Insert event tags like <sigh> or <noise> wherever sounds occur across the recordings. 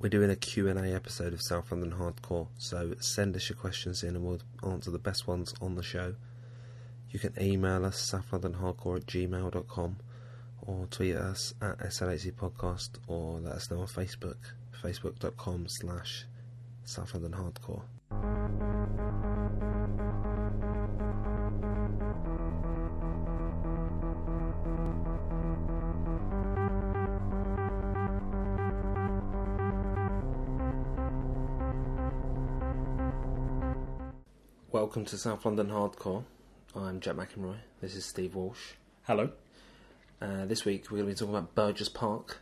We're doing a Q&A episode of South London Hardcore, so send us your questions in and we'll answer the best ones on the show. You can email us southlondonhardcore at gmail.com or tweet us at SLHC Podcast or let us know on Facebook, facebook.com slash South London Hardcore. Welcome to South London Hardcore. I'm Jack McEnroy. This is Steve Walsh. Hello. Uh, this week we're going to be talking about Burgess Park,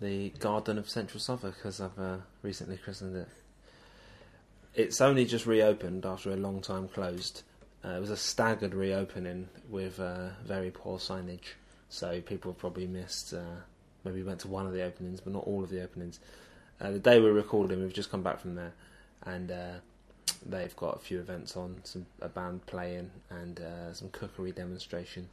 the garden of central Southwark, as I've uh, recently christened it. It's only just reopened after a long time closed. Uh, it was a staggered reopening with uh, very poor signage, so people have probably missed. Uh, maybe went to one of the openings, but not all of the openings. Uh, the day we're recording, we've just come back from there, and uh, they've got a few events on, some a band playing, and uh, some cookery demonstration.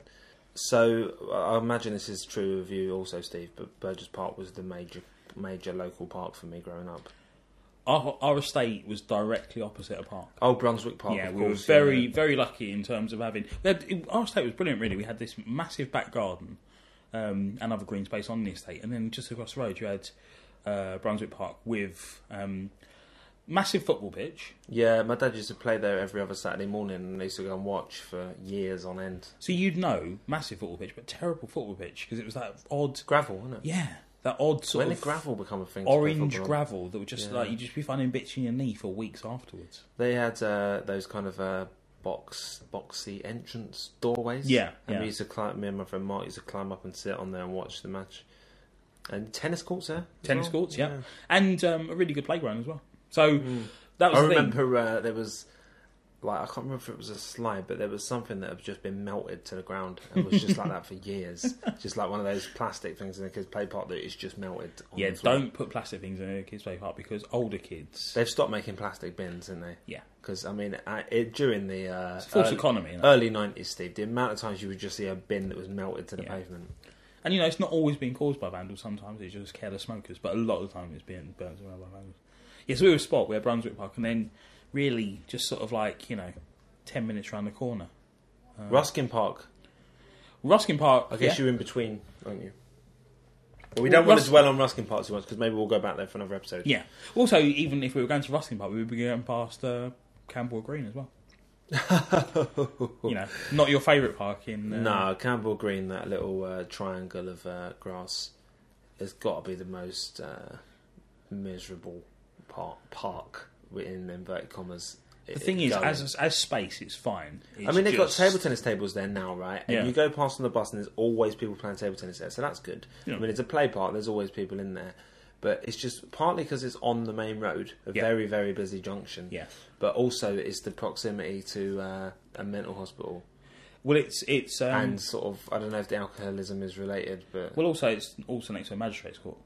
So I imagine this is true of you also, Steve. But Burgess Park was the major major local park for me growing up. Our, our estate was directly opposite a park. Oh, Brunswick Park. yeah, we were very, yeah. very lucky in terms of having. We had, our estate was brilliant, really. We had this massive back garden um, and other green space on the estate, and then just across the road you had uh, Brunswick Park with um, massive football pitch. Yeah, my dad used to play there every other Saturday morning, and I used to go and watch for years on end. So you'd know massive football pitch, but terrible football pitch because it was that odd, Gravel, wasn't it? yeah, that odd sort when of did gravel become a thing? orange gravel that would just Yeah. like you'd just be finding bits in your knee for weeks afterwards. They had uh, those kind of uh, box boxy entrance doorways. Yeah, and yeah. we used to climb. Me and my friend Mark used to climb up and sit on there and watch the match. And tennis courts there. as Tennis well? courts, yeah. and um, a really good playground as well. So that was I the thing. remember uh, there was like I can't remember if it was a slide, but there was something that had just been melted to the ground and was just like that for years. <laughs> Just like one of those plastic things in the kids' play park that is just melted. On Yeah, don't put plastic things in a kids' play park because older kids. They've stopped making plastic bins, didn't they? Yeah, Because I mean, I, it, during the uh, false early, economy. Early '90s, Steve, the amount of times you would just see a bin that was melted to the Yeah. pavement. and you know, it's not always being caused by vandals. Sometimes it's just careless smokers, but a lot of the time it's being burnt around by vandals. Yeah, so we were spot. We had Brunswick Park, and then really just sort of like you know, ten minutes round the corner. Uh, Ruskin Park. Ruskin Park. I guess yeah. you're in between, aren't you? But we don't want Rus- to dwell on Ruskin Park too much because maybe we'll go back there for another episode. Yeah. Also, even if we were going to Ruskin Park, we would be going past uh, Camberwell Green as well. <laughs> you know, not your favourite park in. Uh, No, Camberwell Green, that little uh, triangle of uh, grass, has got to be the most uh, miserable park, park in inverted commas. The thing is, as as space, it's fine. I mean, they've just- got table tennis tables there now, right? And Yeah. you go past on the bus, and there's always people playing table tennis there, so that's good. Yeah. I mean, it's a play park. There's always people in there, but it's just partly because it's on the main road, a Yeah. very very busy junction. Yeah. But also, it's the proximity to uh, a mental hospital, Well, it's it's um, and sort of I don't know if the alcoholism is related, but well also it's also next to a magistrate's court.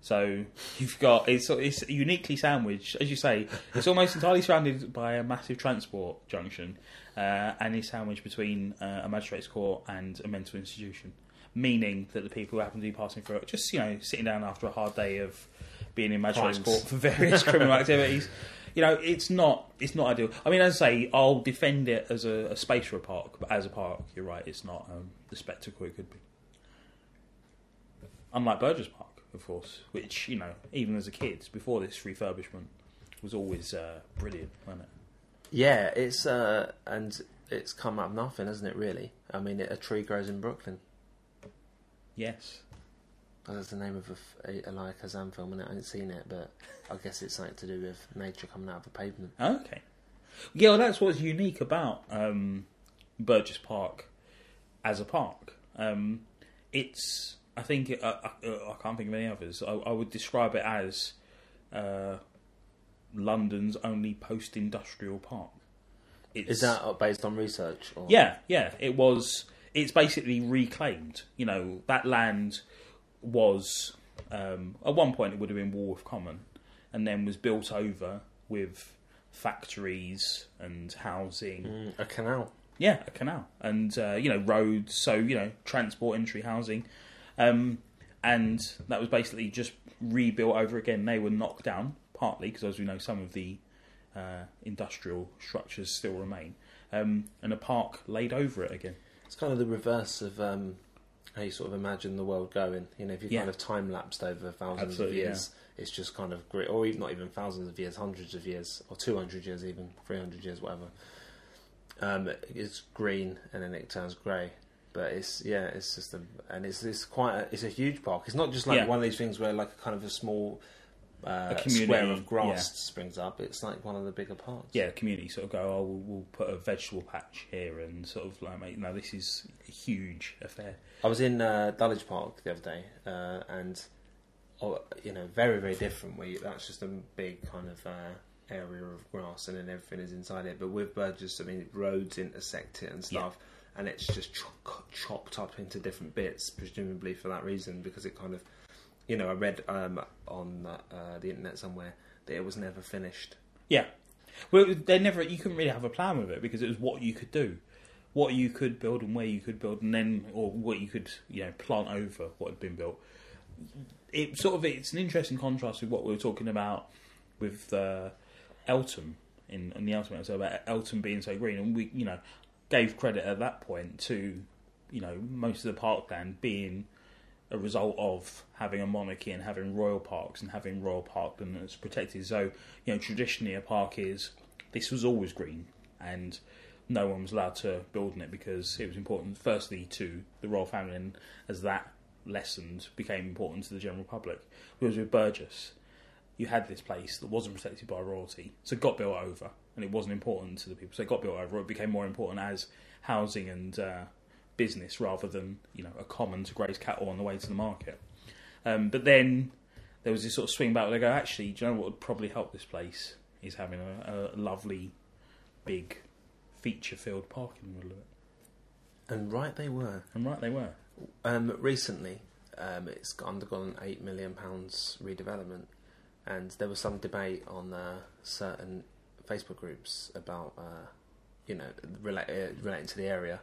So you've got it's it's uniquely sandwiched, as you say. It's almost entirely surrounded by a massive transport junction, uh, and is sandwiched between uh, a magistrate's court and a mental institution. Meaning that the people who happen to be passing through it, just you know, sitting down after a hard day of being in magistrate's court for various criminal <laughs> activities. You know, it's not it's not ideal. I mean, as I say, I'll defend it as a, a space for a park, but as a park, you're right, it's not um, the spectacle it could be. Unlike Burgess Park, of course, which you know, even as a kid, before this refurbishment, was always uh, brilliant, wasn't it? yeah, it's uh, and it's come out of nothing, hasn't it? Really, I mean, a tree grows in Brooklyn. Yes. That's the name of a, a Elia Kazan film, and I haven't seen it, but I guess it's something to do with nature coming out of the pavement. Okay. Yeah, well, that's what's unique about um, Burgess Park as a park. Um, it's, I think, it, I, I, I can't think of any others. I, I would describe it as uh, London's only post-industrial park. It's, Is that based on research? Or? Yeah, yeah. It was. It's basically reclaimed. You know that land was um, at one point it would have been Walworth Common, and then was built over with factories and housing. Mm, a canal. Yeah, a canal and uh, you know roads. So you know transport, entry, housing, um, and that was basically just rebuilt over again. They were knocked down partly because, as we know, some of the uh, industrial structures still remain, um, and a park laid over it again. It's kind of the reverse of um, how you sort of imagine the world going. You know, if you Yeah. kind of time lapsed over thousands Absolutely, of years, it's just kind of great, or even not even thousands of years, hundreds of years, or two hundred years, even three hundred years, whatever. Um, it's green and then it turns grey. But it's yeah, it's just a and it's it's quite a, it's a huge park. It's not just like Yeah. one of these things where like a kind of a small uh, A community, square of grass yeah. springs up. It's like one of the bigger parks. Yeah, community sort of go, oh, we'll, we'll put a vegetable patch here, and sort of like, mate, no, this is a huge affair. I was in uh, Dulwich Park the other day, uh, and oh, you know, very very different. You, that's just a big kind of uh, area of grass, and then everything is inside it. But with Burgess, I mean, roads intersect it and stuff, and it's just cho- chopped up into different bits, presumably for that reason, because it kind of, you know, I read um, on uh, the internet somewhere that it was never finished. Yeah. Well, they never. You couldn't really have a plan with it because it was what you could do, what you could build, and where you could build, and then or what you could you know plant over what had been built. It sort of it's an interesting contrast with what we were talking about with uh, Eltham in, in the Eltham episode about Eltham being so green, and we you know gave credit at that point to you know most of the parkland being a result of having a monarchy and having royal parks and having royal parkland that's protected. So, you know, traditionally a park is this was always green and no one was allowed to build in it because it was important, firstly, to the royal family, and as that lessened, became important to the general public. Whereas with Burgess, you had this place that wasn't protected by royalty, so it got built over, and it wasn't important to the people. So it got built over. It became more important as housing and uh, business rather than you know a common to graze cattle on the way to the market. Um, but then there was this sort of swing back where they go, actually, do you know what would probably help this place is having a, a lovely, big, feature-filled park in the middle of it. And right they were. And right, they were. Um, recently, um, it's undergone eight million pounds redevelopment, and there was some debate on uh, certain Facebook groups about, uh, you know, relate, uh, relating to the area,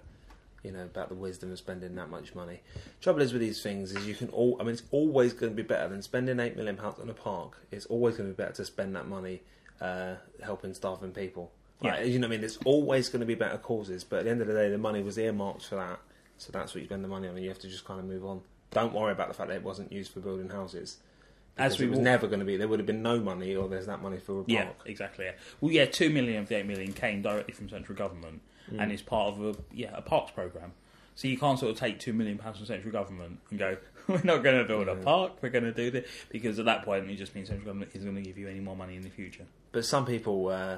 you know, about the wisdom of spending that much money. Trouble is with these things is you can all. I mean, it's always going to be better than spending eight million pounds on a park. It's always going to be better to spend that money uh, helping starving people. Yeah. Like, you know, what I mean, it's always going to be better causes. But at the end of the day, the money was earmarked for that. So that's what you spend the money on, and you have to just kind of move on. Don't worry about the fact that it wasn't used for building houses. As we it was walk- never going to be. There would have been no money, or there's that money for a park. Yeah, exactly. Yeah. Well, yeah, two million of the eight million came directly from central government, Mm. and is part of a yeah a parks program. So you can't sort of take two million pounds from central government and go, <laughs> we're not going to build a park, we're going to do this because at that point it just means central government isn't going to give you any more money in the future. But some people uh,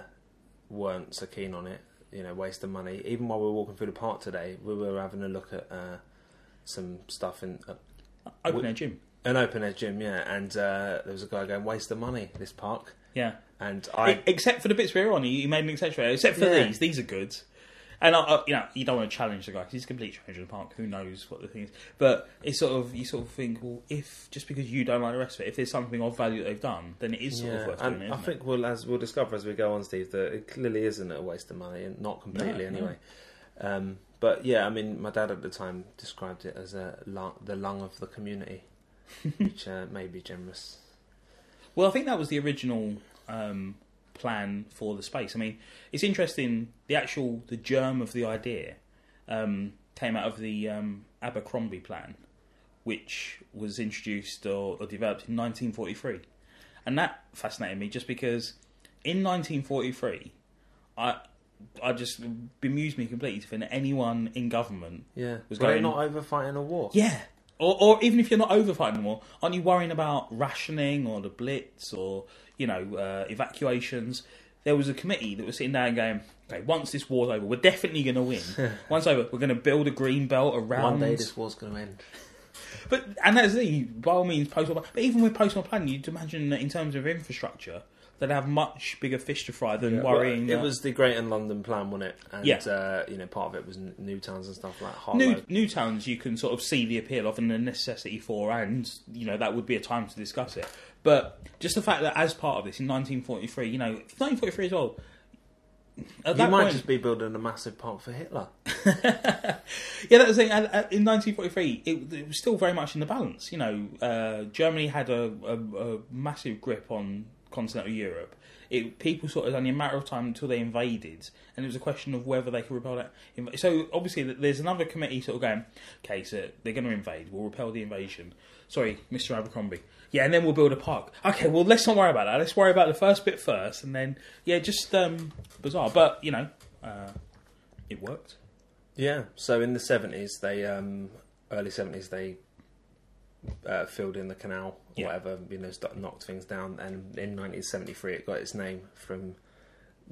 weren't so keen on it. You know, wasting money. Even while we were walking through the park today, we were having a look at uh, some stuff in uh, Open We- air gym. An open air gym. Yeah, and uh, there was a guy going, "Waste of money, this park." Yeah. And I, except for the bits we're on, you, made an exception. Except for Yeah. these, these are good. And I, I, you know, you don't want to challenge the guy because he's a complete stranger in the park. Who knows what the thing is? But it's sort of you sort of think, well, if just because you don't like the rest of it, if there's something of value that they've done, then it is sort yeah, of worth doing it. I isn't it? think we'll as we'll discover as we go on, Steve, that it clearly isn't a waste of money, and not completely No, no. anyway. Um, but yeah, I mean, my dad at the time described it as a lung, the lung of the community, <laughs> which uh, may be generous. Well, I think that was the original um, plan for the space. I mean, it's interesting. The actual the germ of the idea um, came out of the um, Abercrombie plan, which was introduced or, or developed in 1943, and that fascinated me just because in 1943, I. I just bemused me completely to think that anyone in government Yeah, Was were going- not over fighting a war? yeah. Or, or even if you're not over fighting war, aren't you worrying about rationing or the blitz or you know uh, evacuations? There was a committee that was sitting down going, "Okay, once this war's over, we're definitely going to win. <laughs> once over, we're going to build a green belt around." One day this war's going to end. But and that's the. By all means, post war. But even with post war planning, you'd imagine that in terms of infrastructure, they'd have much bigger fish to fry than worrying. Well, it was the Greater London Plan, wasn't it? And, Yeah. Uh, you know, part of it was new towns and stuff like Harlow. New, new towns you can sort of see the appeal of and the necessity for, and you know that would be a time to discuss it. But just the fact that as part of this in 1943, you know, 1943 as well, at you might point, just be building a massive park for Hitler. <laughs> yeah, that was the thing. Uh, in 1943, it, it was still very much in the balance. You know, uh, Germany had a, a, a massive grip on continental Europe. It, people sort of only a matter of time until they invaded, and it was a question of whether they could repel that. So obviously, there's another committee sort of going, okay, so they're going to invade. We'll repel the invasion. Sorry, Mr. Abercrombie. Yeah, and then we'll build a park. Okay, well, let's not worry about that. Let's worry about the first bit first, and then yeah, just um, bizarre. But you know, uh, it worked. Yeah. So in the seventies, they um, early seventies, they uh, filled in the canal, Yeah. whatever, you know, knocked things down. And in 1973, it got its name from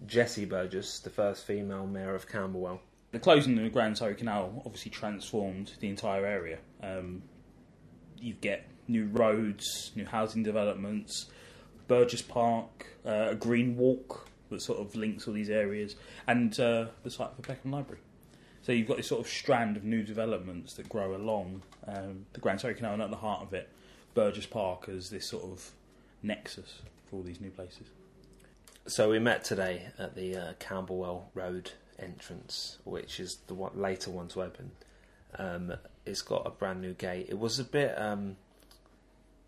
Jessie Burgess, the first female mayor of Camberwell. The closing of the Grand Surrey Canal obviously transformed the entire area. Um, you get new roads, new housing developments, Burgess Park, uh, a green walk that sort of links all these areas, and uh, the site for Peckham Library. So you've got this sort of strand of new developments that grow along um, the Grand Surrey Canal, and at the heart of it, Burgess Park as this sort of nexus for all these new places. So we met today at the uh, Camberwell Road entrance, which is the one, later one to open. Um, it's got a brand new gate. It was a bit. Um,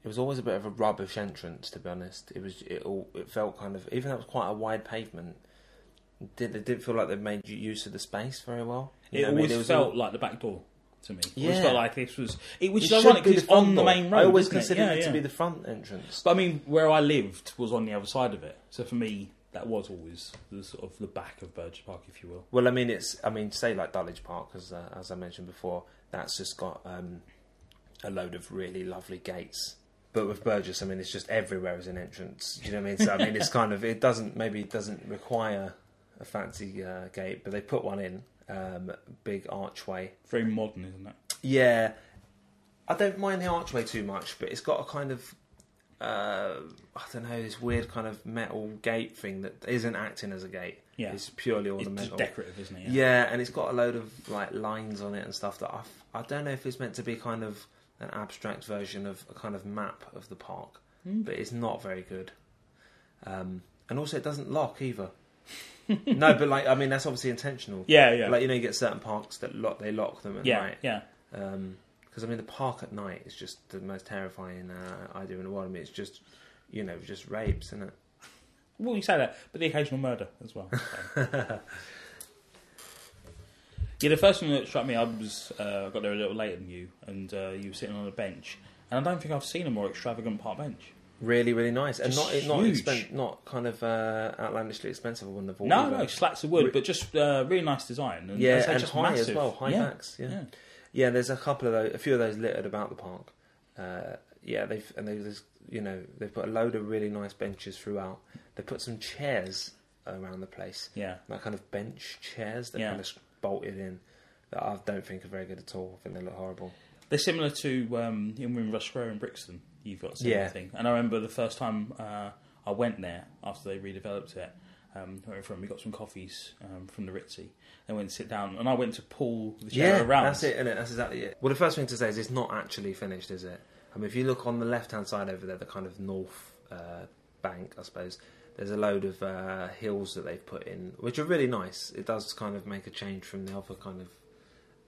it was always a bit of a rubbish entrance, to be honest. It was. It all. It felt kind of. Even though it was quite a wide pavement, it did it did feel like they made use of the space very well. You It what I mean? always It was felt all- like the back door to me. Yeah. felt like this was, it, which it is ironic because it's on the main road. I always isn't it? considered Yeah, it to be the front entrance. But I mean, where I lived was on the other side of it, so for me, that was always the sort of the back of Burgess Park, if you will. Well, I mean, it's. I mean, say like Dulwich Park, as uh, as I mentioned before, that's just got um, a load of really lovely gates. But with Burgess, I mean, it's just everywhere as an entrance. Do you know what I mean? So I mean, it's <laughs> kind of it doesn't maybe it doesn't require a fancy uh, gate, but they put one in, um, big archway. Very modern, isn't it? Yeah, I don't mind the archway too much, but it's got a kind of uh, I don't know this weird kind of metal gate thing that isn't acting as a gate. Yeah. it's purely It's ornamental. just decorative, isn't it? Yeah. and it's got a load of like lines on it and stuff that I f- I don't know if it's meant to be kind of an abstract version of a kind of map of the park, Mm. but it's not very good. Um, and also, it doesn't lock either. <laughs> no, but like I mean, that's obviously intentional. Yeah, yeah. Like you know, you get certain parks that lock they lock them at yeah, night. yeah. Because I mean, the park at night is just the most terrifying uh, idea in the world. I mean, it's just you know just rapes, isn't it? Well, you say that, but the occasional murder as well. so. <laughs> yeah, the first thing that struck me, I was uh, I got there a little later than you, and uh, you were sitting on a bench, and I don't think I've seen a more extravagant park bench. Really, really nice, and not not expen- not kind of uh, outlandishly expensive one of all. No, no, slats of wood, Re- but just uh, really nice design. And, Yeah, as and just high as well, high yeah. backs. Yeah. yeah. yeah, There's a couple of those, a few of those littered about the park. Uh, yeah, they've and they've you know they've put a load of really nice benches throughout. They put some chairs around the place, yeah. like kind of bench chairs that Yeah. kind of bolted in. That I don't think are very good at all. I think they look horrible. They're similar to um, in Windrush Square in Brixton. You've got similar Yeah. thing. And I remember the first time uh, I went there after they redeveloped it. Um, from we got some coffees um, from the Ritzy. Then went to sit down, and I went to pull the chair Yeah, around. that's it? That's exactly it. Well, the first thing to say is it's not actually finished, is it? I mean, if you look on the left-hand side over there, the kind of north uh, bank, I suppose, there's a load of uh, hills that they've put in, which are really nice. It does kind of make a change from the other kind of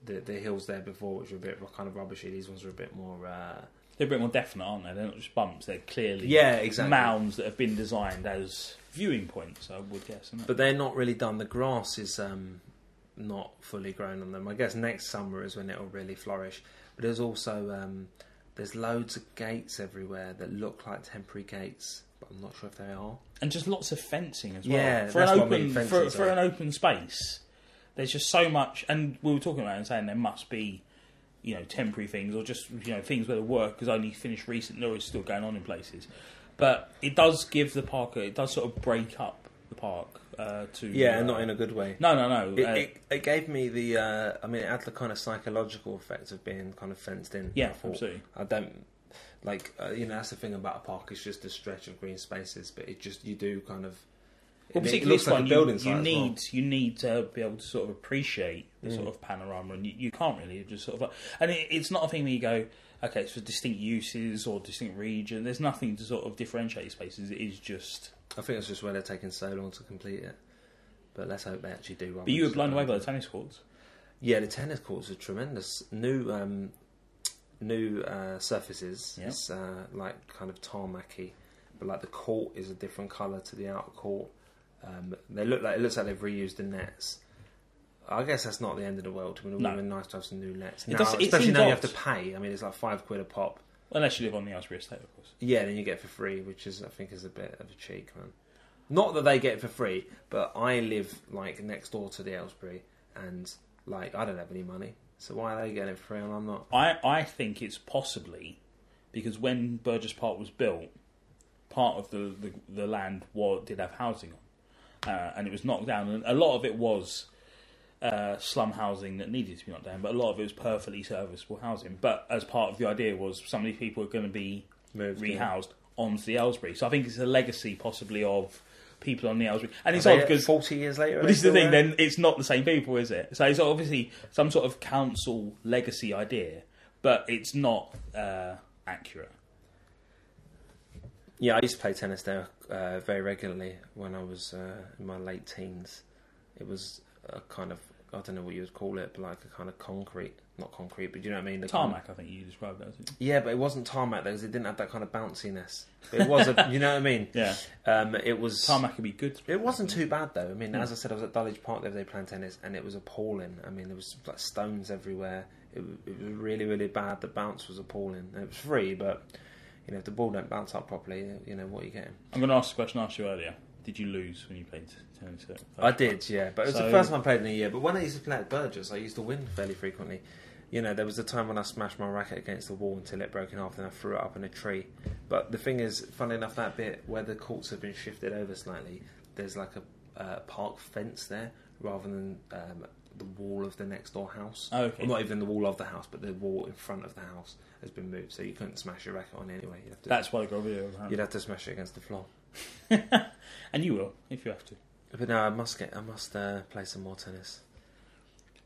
the, the hills there before, which were a bit kind of rubbishy. These ones are a bit more. Uh, They're a bit more definite, aren't they? They're not just bumps. They're clearly yeah, exactly. mounds that have been designed as viewing points. I would guess. But they're not really done. The grass is um, not fully grown on them. I guess next summer is when it'll really flourish. But there's also um, there's loads of gates everywhere that look like temporary gates, but I'm not sure if they are. and just lots of fencing as well. Yeah, for an that's what I open for, for an open space, there's just so much. And we were talking about and saying there must be, you know, temporary things or just you know things where the work has only finished recently or is still going on in places. But it does give the park. It does sort of break up the park uh, to Yeah, uh, not in a good way. no no no. It, uh, it, it gave me the. Uh, I mean, it had the kind of psychological effect of being kind of fenced in. yeah, I thought. absolutely. I don't like uh, you know that's the thing about a park. It's just a stretch of green spaces, but it just you do kind of. Well, particularly this like one, building you, you as well. need you need to be able to sort of appreciate the Mm. sort of panorama, and you, you can't really just sort of. And it, it's not a thing where you go, okay, it's for distinct uses or distinct region. There's nothing to sort of differentiate spaces. It is just I think it's just where they're taking so long to complete it. But let's hope they actually do. one. But you were blown away by the tennis courts. Yeah, the tennis courts are tremendous. New, um, new uh, surfaces. Yep. It's uh, like kind of tarmacy, but like the court is a different colour to the outer court. Um, they look like it looks like they've reused the nets. I guess that's not the end of the world. I mean, it would No. have been nice to have some new nets. It Now, does- especially now you have to pay. I mean, it's like five quid a pop. Unless you live on the Aylesbury estate, of course. Yeah, then you get it for free, which is I think is a bit of a cheek, man. Not that they get it for free, but I live like next door to the Aylesbury, and like I don't have any money, so why are they getting it for free and I'm not? I, I think it's possibly because when Burgess Park was built, part of the, the, the land was, did have housing on, uh, and it was knocked down. And a lot of it was uh, slum housing that needed to be knocked down, but a lot of it was perfectly serviceable housing. But as part of the idea was some of these people are going to be Moved, yeah. rehoused onto the Aylesbury. So I think it's a legacy possibly of people on the Aylesbury. And it's odd because forty years later, but this is the thing, there? then it's not the same people, is it? So it's obviously some sort of council legacy idea, but it's not uh, accurate. Yeah, I used to play tennis there uh, very regularly when I was uh, in my late teens. It was a kind of I don't know what you would call it, but like a kind of concrete, not concrete, but you know what I mean. The kind of- Tarmac, I think you described it as. didn't yeah, but it wasn't tarmac though, because it didn't have that kind of bounciness. It was, a, you know what I mean. <laughs> Yeah, Um, it was tarmac could be good. It wasn't too bad though. I mean, Hmm. as I said, I was at Dulwich Park the other day playing tennis, and it was appalling. I mean, there was like stones everywhere. It, it was really, really bad. The bounce was appalling. It was free, but you know, if the ball don't bounce up properly, you know what are you getting. I'm going to ask the question I asked you earlier. Did you lose when you played tennis? I did, yeah, but it was So- the first time I played in a year. But when I used to play at Burgess, I used to win fairly frequently. You know, there was a time when I smashed my racket against the wall until it broke in half, then I threw it up in a tree. But the thing is, funny enough, that bit where the courts have been shifted over slightly, there's like a uh, park fence there rather than um, the wall of the next door house. Oh, okay. Well, not even the wall of the house, but the wall in front of the house has been moved, so you couldn't smash your racket on it anyway. You'd have to, That's why I got video. of you'd have to smash it against the floor. <laughs> And you will if you have to. But no, I must get, I must uh, play some more tennis.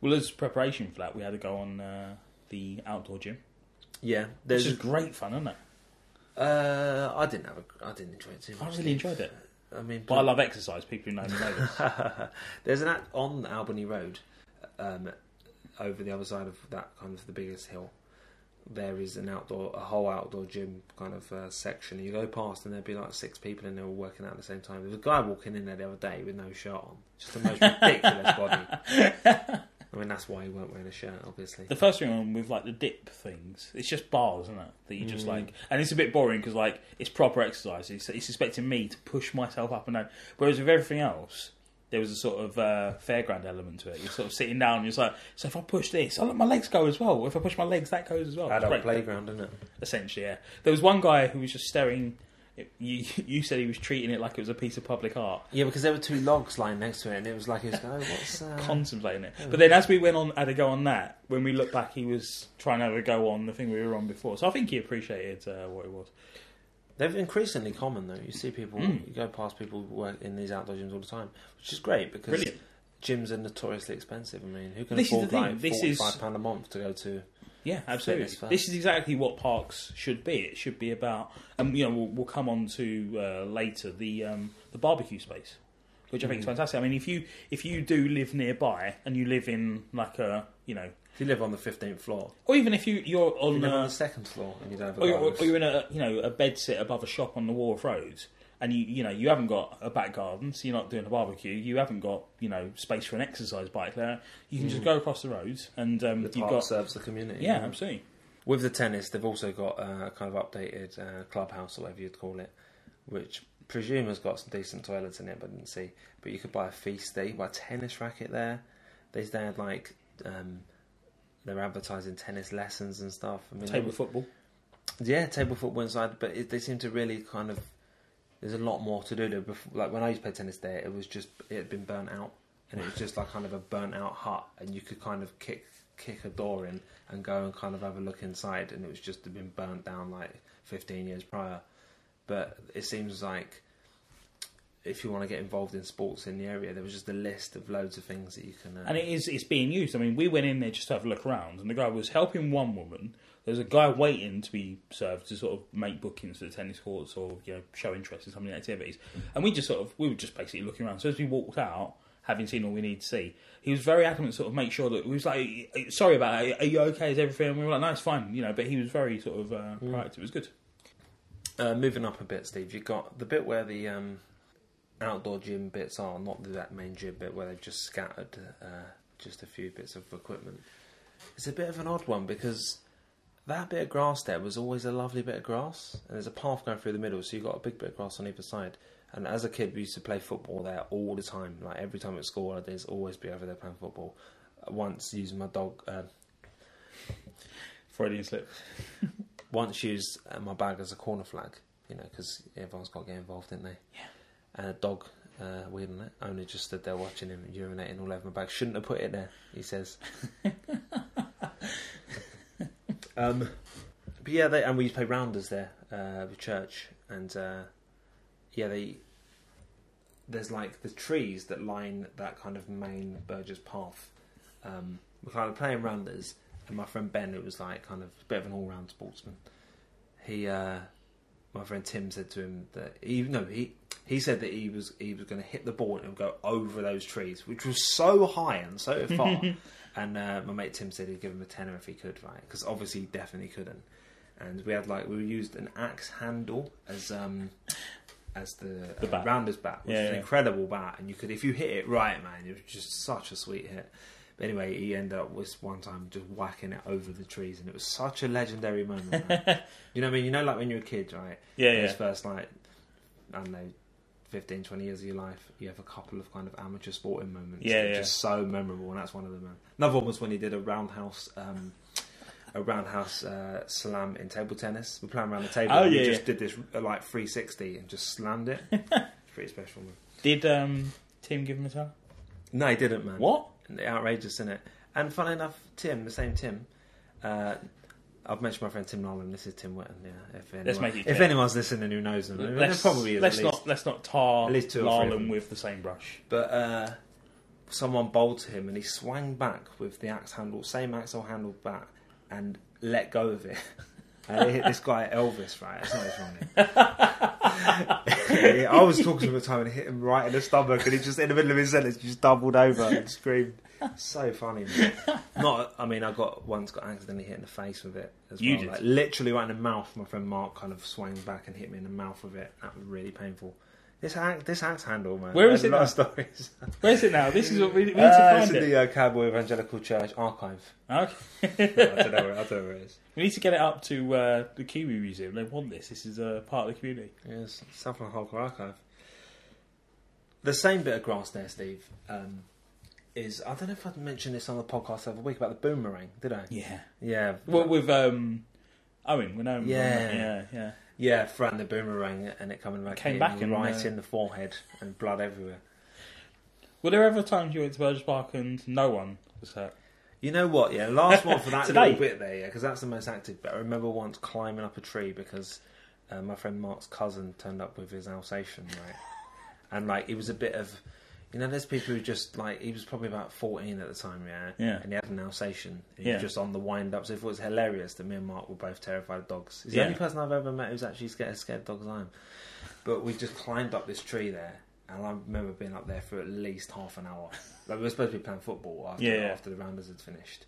Well, as preparation for that, we had to go on uh, the outdoor gym. Yeah, This there's is great fun, isn't it? Uh, I didn't have a, I didn't enjoy it too much. I really enjoyed it. I mean, But I love exercise. People who know me know this. <laughs> there's an act on Albany Road, um, over the other side of that kind of the biggest hill. There is an outdoor, a whole outdoor gym kind of uh, section. You go past and there'd be like six people in there all working out at the same time. There was a guy walking in there the other day with no shirt on, just the most ridiculous <laughs> body. I mean, that's why he weren't wearing a shirt, obviously. The first thing with like the dip things, it's just bars, isn't it? That you just Mm. like, and it's a bit boring because like it's proper exercise. It's, it's expecting me to push myself up and down. Whereas with everything else, there was a sort of uh, fairground element to it. You're sort of sitting down, and you're like, so if I push this, I let my legs go as well. If I push my legs, that goes as well. Adult great. playground, isn't it? essentially. Yeah, there was one guy who was just staring. You <laughs> you said he was treating it like it was a piece of public art. Yeah, because there were two logs lying next to it, and it was like he was going, oh, "What's uh... <laughs> contemplating it. But then as we went on, had a go on that, when we look back, he was trying to have a go on the thing we were on before. So I think he appreciated uh, what it was. They're increasingly common though. You see people, Mm. you go past people who work in these outdoor gyms all the time, which is great because Brilliant. gyms are notoriously expensive. I mean, who can This is afford like this is- pound a month to go to? Yeah, absolutely. This is exactly what parks should be. It should be about, and you know, we'll, we'll come on to uh, later the um, the barbecue space, which I think is Mm. fantastic. I mean, if you if you do live nearby and you live in like a you know, If you live on the fifteenth floor, or even if you you're if you on on uh, the second floor, and you don't have a or you're, or you're in a you know a bed sit above a shop on the Wharf Road, and you you know you haven't got a back garden, so you're not doing a barbecue. You haven't got you know space for an exercise bike there. You can just Mm. go across the road, and um, the you've park got serves the community. yeah, absolutely. With the tennis, they've also got a kind of updated uh, clubhouse, or whatever you'd call it, which presume has got some decent toilets in it, but I didn't see. But you could buy a feast there, you buy a tennis racket there. They had like um, they're advertising tennis lessons and stuff. I mean, Table football. yeah, table football inside, but it, they seem to really kind of. There's a lot more to do there. Before, like when I used to play tennis there, it was just it had been burnt out, and it was just like kind of a burnt out hut, and you could kind of kick kick a door in and go and kind of have a look inside, and it was just been burnt down like 15 years prior. But it seems like if you want to get involved in sports in the area, there was just a list of loads of things that you can. Uh, And it is it's being used. I mean, we went in there just to have a look around, and the guy was helping one woman. There's a guy waiting to be served to sort of make bookings for the tennis courts or you know show interest in some of the activities. And we just sort of we were just basically looking around. So as we walked out, having seen all we need to see. He was very adamant, to sort of make sure that he was like, "Sorry about it. Are you okay? Is everything?" And we were like, "No, it's fine." You know, but he was very sort of uh, proactive. It was good. Uh, moving up a bit, Steve, you've got the bit where the um, outdoor gym bits are, not that main gym bit where they've just scattered uh, just a few bits of equipment. It's a bit of an odd one because that bit of grass there was always a lovely bit of grass, and there's a path going through the middle, so you've got a big bit of grass on either side. And as a kid, we used to play football there all the time. Like every time at school holidays, always be over there playing football. Once using my dog, uh, Freudian slip. <laughs> once used uh, my bag as a corner flag, you know, because everyone's got to get involved, didn't they? Yeah. And a dog, uh, on it, only just stood there watching him urinating all over my bag. Shouldn't have put it there, he says. <laughs> um, but yeah, they, and we used to play rounders there uh, with church, and uh, yeah, they there's like the trees that line that kind of main Burgess path. Um, we're kind of playing rounders, and my friend Ben, who was like kind of a bit of an all-round sportsman, he, uh, my friend Tim said to him that he no he he said that he was he was going to hit the ball and it would go over those trees, which was so high and so <laughs> far. and uh, my mate Tim said he'd give him a tenner if he could, right? Because obviously he definitely couldn't. And we had like we used an axe handle as um as the, The uh, rounder's bat, which Yeah, is an yeah. incredible bat, and you could if you hit it right, man, it was just such a sweet hit. But anyway, he ended up with one time just whacking it over the trees, and it was such a legendary moment. <laughs> you know what I mean? You know, like when you're a kid, right? Yeah, Those yeah. first like I don't know, 15, 20 years of your life, you have a couple of kind of amateur sporting moments. Yeah, yeah. Just so memorable, and that's one of them. Man. Another one was when he did a roundhouse. Um, a roundhouse uh, slam in table tennis. We're playing around the table. Oh, and yeah, he just yeah. did this uh, like 360 and just slammed it. it's <laughs> pretty special, man. Did um, Tim give him a towel? No, he didn't, man. What? Outrageous, isn't it? And funny enough, Tim, the same Tim, uh, I've mentioned my friend Tim Nolan. This is Tim Whitten. Yeah, if anyone, Let's make it if clear. anyone's listening who knows them, there Let's, probably is. let's least. not let's not tar At least two or three of Larlem them. with the same brush. But uh, someone bowled to him, and he swung back with the axe handle, same axe handle bat, and let go of it. <laughs> And it hit this guy Elvis, right? It's not his running. <laughs> I was talking to him at the time and hit him right in the stomach, and he just in the middle of his sentence just doubled over and screamed. So funny, man. Not, I mean, I got once got accidentally hit in the face with it as You well. did? Like literally right in the mouth. My friend Mark kind of swung back and hit me in the mouth with it. That was really painful. This axe, this axe handle, man. Where is it now? stories. <laughs> Where is it now? This is what we, we need Uh, to it's in it. the uh, Cowboy Evangelical Church archive. Okay. <laughs> I don't know where, I don't know where it is. <laughs> We need to get it up to uh, the Kiwi Museum. They want this. This is a part of the community. Yes, South London Hardcore Archive. The same bit of grass there, Steve, um, is I don't know if I mentioned this on the podcast the other week about the boomerang, did I? Yeah. Yeah. Well, with um, Owen, we know. Yeah. Yeah. Yeah. Yeah, throwing the boomerang and it coming back, Came back and, right uh, in the forehead and blood everywhere. Were there ever times you went to Burgess Park and no one was hurt? You know what? Yeah, last one for that <laughs> Today. little bit there, yeah, because that's the most active But I remember once climbing up a tree because uh, my friend Mark's cousin turned up with his Alsatian, right? and like it was a bit of, you know, there's people who just like he was probably about fourteen at the time, yeah, Yeah. and he had an Alsatian. He Yeah. was just on the wind up, so it was hilarious that me and Mark were both terrified of dogs. He's the Yeah. only person I've ever met who's actually scared as scared of dogs as I am. But we just climbed up this tree there. And I remember being up there for at least half an hour. Like we were supposed to be playing football after, Yeah, after the rounders had finished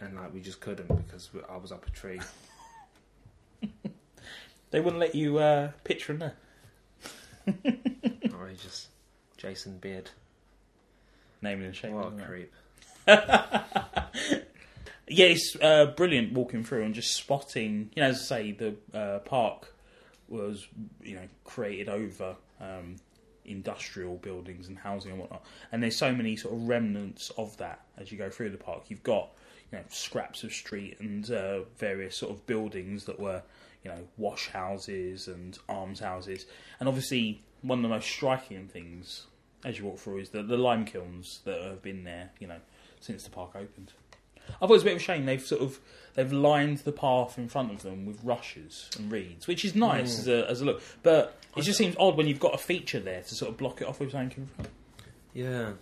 and like we just couldn't because we, I was up a tree. <laughs> They wouldn't let you uh, pitch from there. <laughs> Outrageous. Jason Beard. Naming and shaming. What a creep. <laughs> Yeah, it's uh, brilliant walking through and just spotting. You know, as I say, the uh, park was you know created over um, industrial buildings and housing and whatnot, and there's so many sort of remnants of that as you go through the park. You've got you know scraps of street and uh, various sort of buildings that were you know wash houses and arms houses, and obviously one of the most striking things as you walk through is the, the lime kilns that have been there, you know, since the park opened. I thought it was a bit of a shame they've sort of they've lined the path in front of them with rushes and reeds, which is nice Mm. as a as a look. But it just seems odd when you've got a feature there to sort of block it off with something in front. Yeah.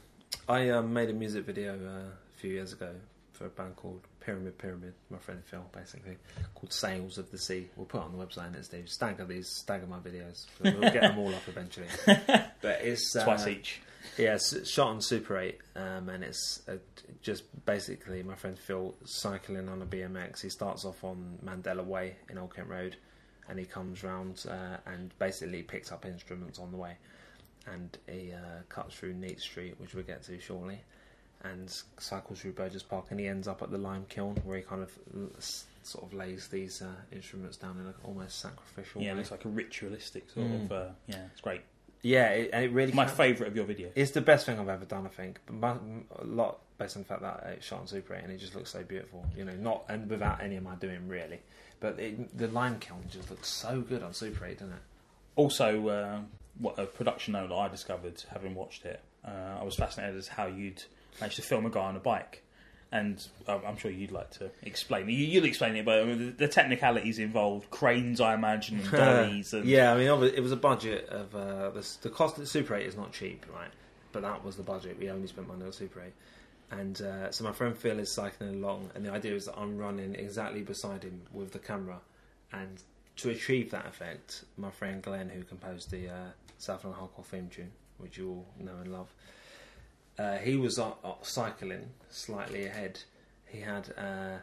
I um, made a music video uh, a few years ago for a band called Pyramid Pyramid, my friend Phil, basically, called Sails of the Sea. We'll put it on the website next Steve. Stagger these, stagger my videos. We'll get them all up eventually. <laughs> But it's uh, Twice each. Yeah, it's shot on Super 8, um, and it's uh just basically my friend Phil cycling on a BMX. He starts off on Mandela Way in Old Kent Road, and he comes round uh, and basically picks up instruments on the way, and he uh, cuts through Neate Street, which we'll get to shortly, and cycles through Burgess Park, and he ends up at the lime kiln where he kind of sort of lays these uh, instruments down in an almost sacrificial Yeah, it way. looks like a ritualistic sort Mm. of. Uh, yeah, it's great. Yeah, it, and it really My favourite of your videos. It's the best thing I've ever done, I think. But mu- a lot based on the fact that it's shot on Super 8 and it just looks so beautiful. You know, not and without any of my doing really. But it, the lime kiln just looks so good on Super 8, doesn't it? Also, uh, what a production note that I discovered having watched it. Uh, I was fascinated as how you'd managed to film a guy on a bike, and um, I'm sure you'd like to explain. You, you'll explain it, but I mean, the, the technicalities involved, cranes, I imagine, and <laughs> dollies, and yeah, I mean, it was a budget of uh, the, the cost of the Super 8 is not cheap, right? But that was the budget. We only spent money on Super 8. And uh, so my friend Phil is cycling along, and the idea is that I'm running exactly beside him with the camera. And to achieve that effect, my friend Glenn, who composed the uh, South London Hardcore theme tune, which you all know and love, uh, he was uh, cycling slightly ahead. He had uh,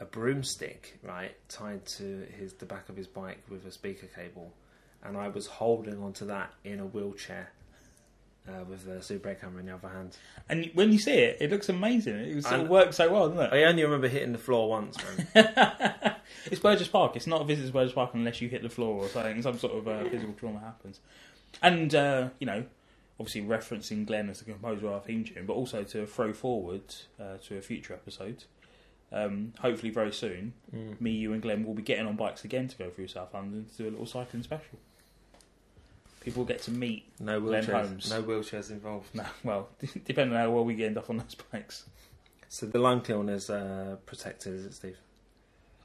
a broomstick, right, tied to his the back of his bike with a speaker cable, and I was holding onto that in a wheelchair. Uh, with the Super 8 camera in the other hand. and when you see it, it looks amazing. It sort of works so well, doesn't it? I only remember hitting the floor once, man. <laughs> it's Burgess Park. It's not a visit to Burgess Park unless you hit the floor or something. Some sort of uh, physical trauma happens. And uh, you know, obviously referencing Glenn as the composer of our theme tune, but also to throw forward uh, to a future episode. Um, hopefully, very soon, Mm. me, you, and Glenn will be getting on bikes again to go through South London to do a little cycling special. People get to meet. No Glenn wheelchairs. Holmes. No wheelchairs involved. No, well, <laughs> depending on how well we end up on those bikes. So the lime kiln is uh, protected, is it, Steve?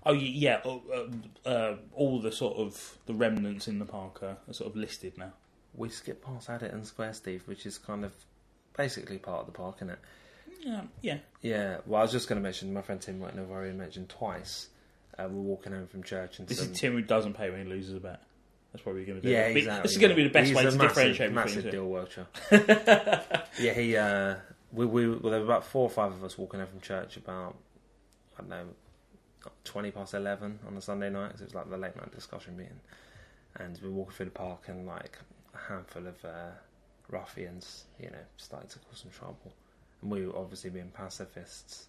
Oh yeah, uh, uh, uh, all the sort of the remnants in the park are sort of listed now. We skip past Addington Square, Steve, which is kind of basically part of the park, isn't it? Yeah, yeah. Yeah. Well, I was just going to mention my friend Tim Whitney, I've already mentioned twice. Uh, we're walking home from church and This some, is Tim who doesn't pay when he loses a bet. That's what we're going to do. Yeah, But exactly. This is going to be the best He's way to massive, differentiate massive deal worker. <laughs> yeah, he. Uh, we, we well, there were about four or five of us walking home from church about I don't know twenty past eleven on a Sunday night. Cause it was like the late night discussion meeting, and we were walking through the park and like a handful of uh, ruffians, you know, started to cause some trouble, and we were obviously being pacifists.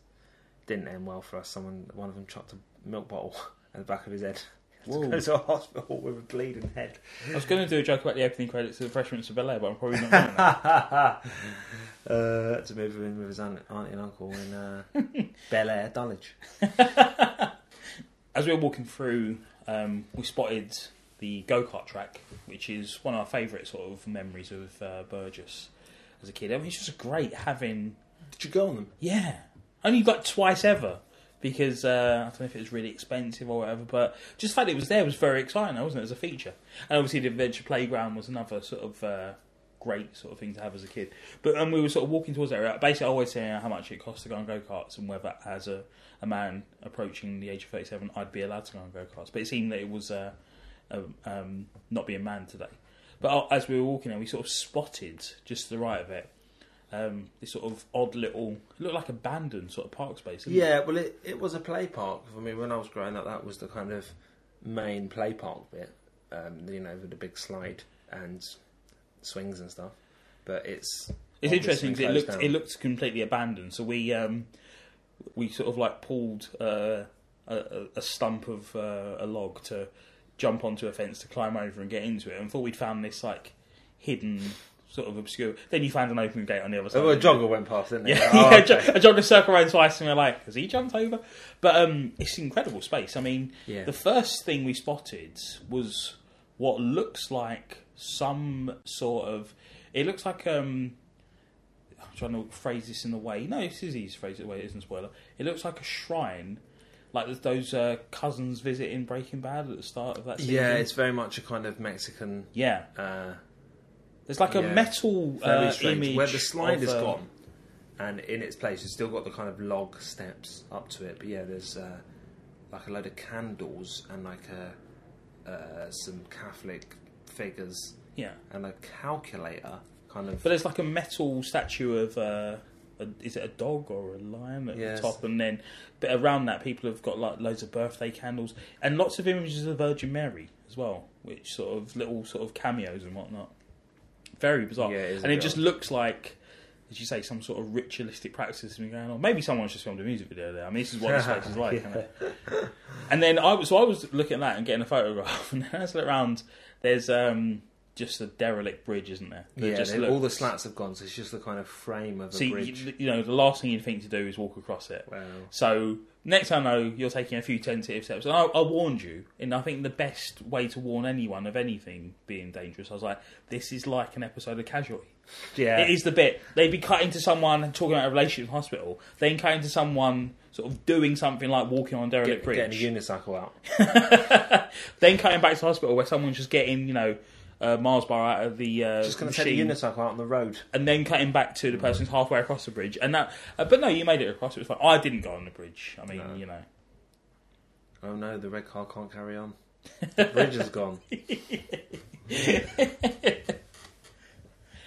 Didn't end well for us. Someone, one of them, chucked a milk bottle <laughs> at the back of his head. <laughs> Whoa. Go to a hospital with a bleeding head. I was going to do a joke about the opening credits of The Fresh Prince of Bel Air, but I'm probably not doing that. <laughs> uh, to move in with his aunt, auntie and uncle in uh, Bel Air, Dulwich. As we were walking through, um, we spotted the go kart track, which is one of our favourite sort of memories of uh, Burgess as a kid. I mean, it's just great having Did you go on them? Yeah, only like twice ever because uh, I don't know if it was really expensive or whatever, but just the fact it was there was very exciting, wasn't it, as a feature? And obviously, the adventure playground was another sort of uh, great sort of thing to have as a kid. But um, we were sort of walking towards that area. Basically, always saying how much it costs to go on go karts and whether, as a, a man approaching the age of thirty-seven, I'd be allowed to go on go karts. But it seemed that it was uh, um, um, not being manned today. But uh, as we were walking there, we sort of spotted just to the right of it um, this sort of odd little, it looked like abandoned sort of park space. didn't it? Yeah, well, it, it was a play park. For me, when I was growing up, that was the kind of main play park bit, um, you know, with the big slide and swings and stuff. But it's It's interesting because it looked down. it looked completely abandoned. So we um, we sort of like pulled uh, a, a- a stump of uh, a log to jump onto a fence to climb over and get into it, and thought we'd found this like hidden sort of obscure. Then you found an open gate on the other side. Oh, a jogger went past, didn't it? Yeah, Oh, yeah, okay. a jogger circle around twice, and we're like, has he jumped over? But um, it's incredible space. I mean, Yeah. the first thing we spotted was what looks like some sort of. It looks like um. I'm trying to phrase this in a way. No, this is easy to phrase it a way. It isn't a spoiler. It looks like a shrine, like those uh, cousins visit in Breaking Bad at the start of that season. Yeah, it's very much a kind of Mexican. yeah. Uh, There's like a Yeah. metal uh, image Where the slide of, is uh, gone, and in its place, you've still got the kind of log steps up to it. But yeah, there's uh, like a load of candles and like a, uh, some Catholic figures Yeah. and a calculator kind of. But there's like a metal statue of. A, is it a dog or a lion at Yes. the top, and then but around that people have got like loads of birthday candles and lots of images of the Virgin Mary as well, which sort of little sort of cameos and whatnot. Very bizarre, Yeah, it and it just looks like, as you say, some sort of ritualistic practice has been going on. Maybe someone's just filmed a music video there. I mean, this is what this place is like. it? <laughs> And then I was so I was looking at that and getting a photograph, <laughs> and then as I look around, there's um, just a derelict bridge, isn't there? That yeah, just they- all the slats have gone, so it's just the kind of frame of a bridge. you, you know, the last thing you think to do is walk across it. Wow. So next I know you're taking a few tentative steps, and I, I warned you. And I think the best way to warn anyone of anything being dangerous, I was like, this is like an episode of Casualty. Yeah. It is the bit they'd be cutting to someone and talking about a relationship in hospital, then cutting to someone sort of doing something like walking on derelict Get, bridge, getting a unicycle out. <laughs> then cutting back to hospital where someone's just getting you know uh, Mars bar out of the uh, Just going to take the unicycle out on the road. and then cutting back to the person's halfway across the bridge. And that, uh, but no, you made it across. It was fine. I didn't go on the bridge. I mean, No. you know. Oh no, the red car can't carry on. <laughs> The bridge is gone.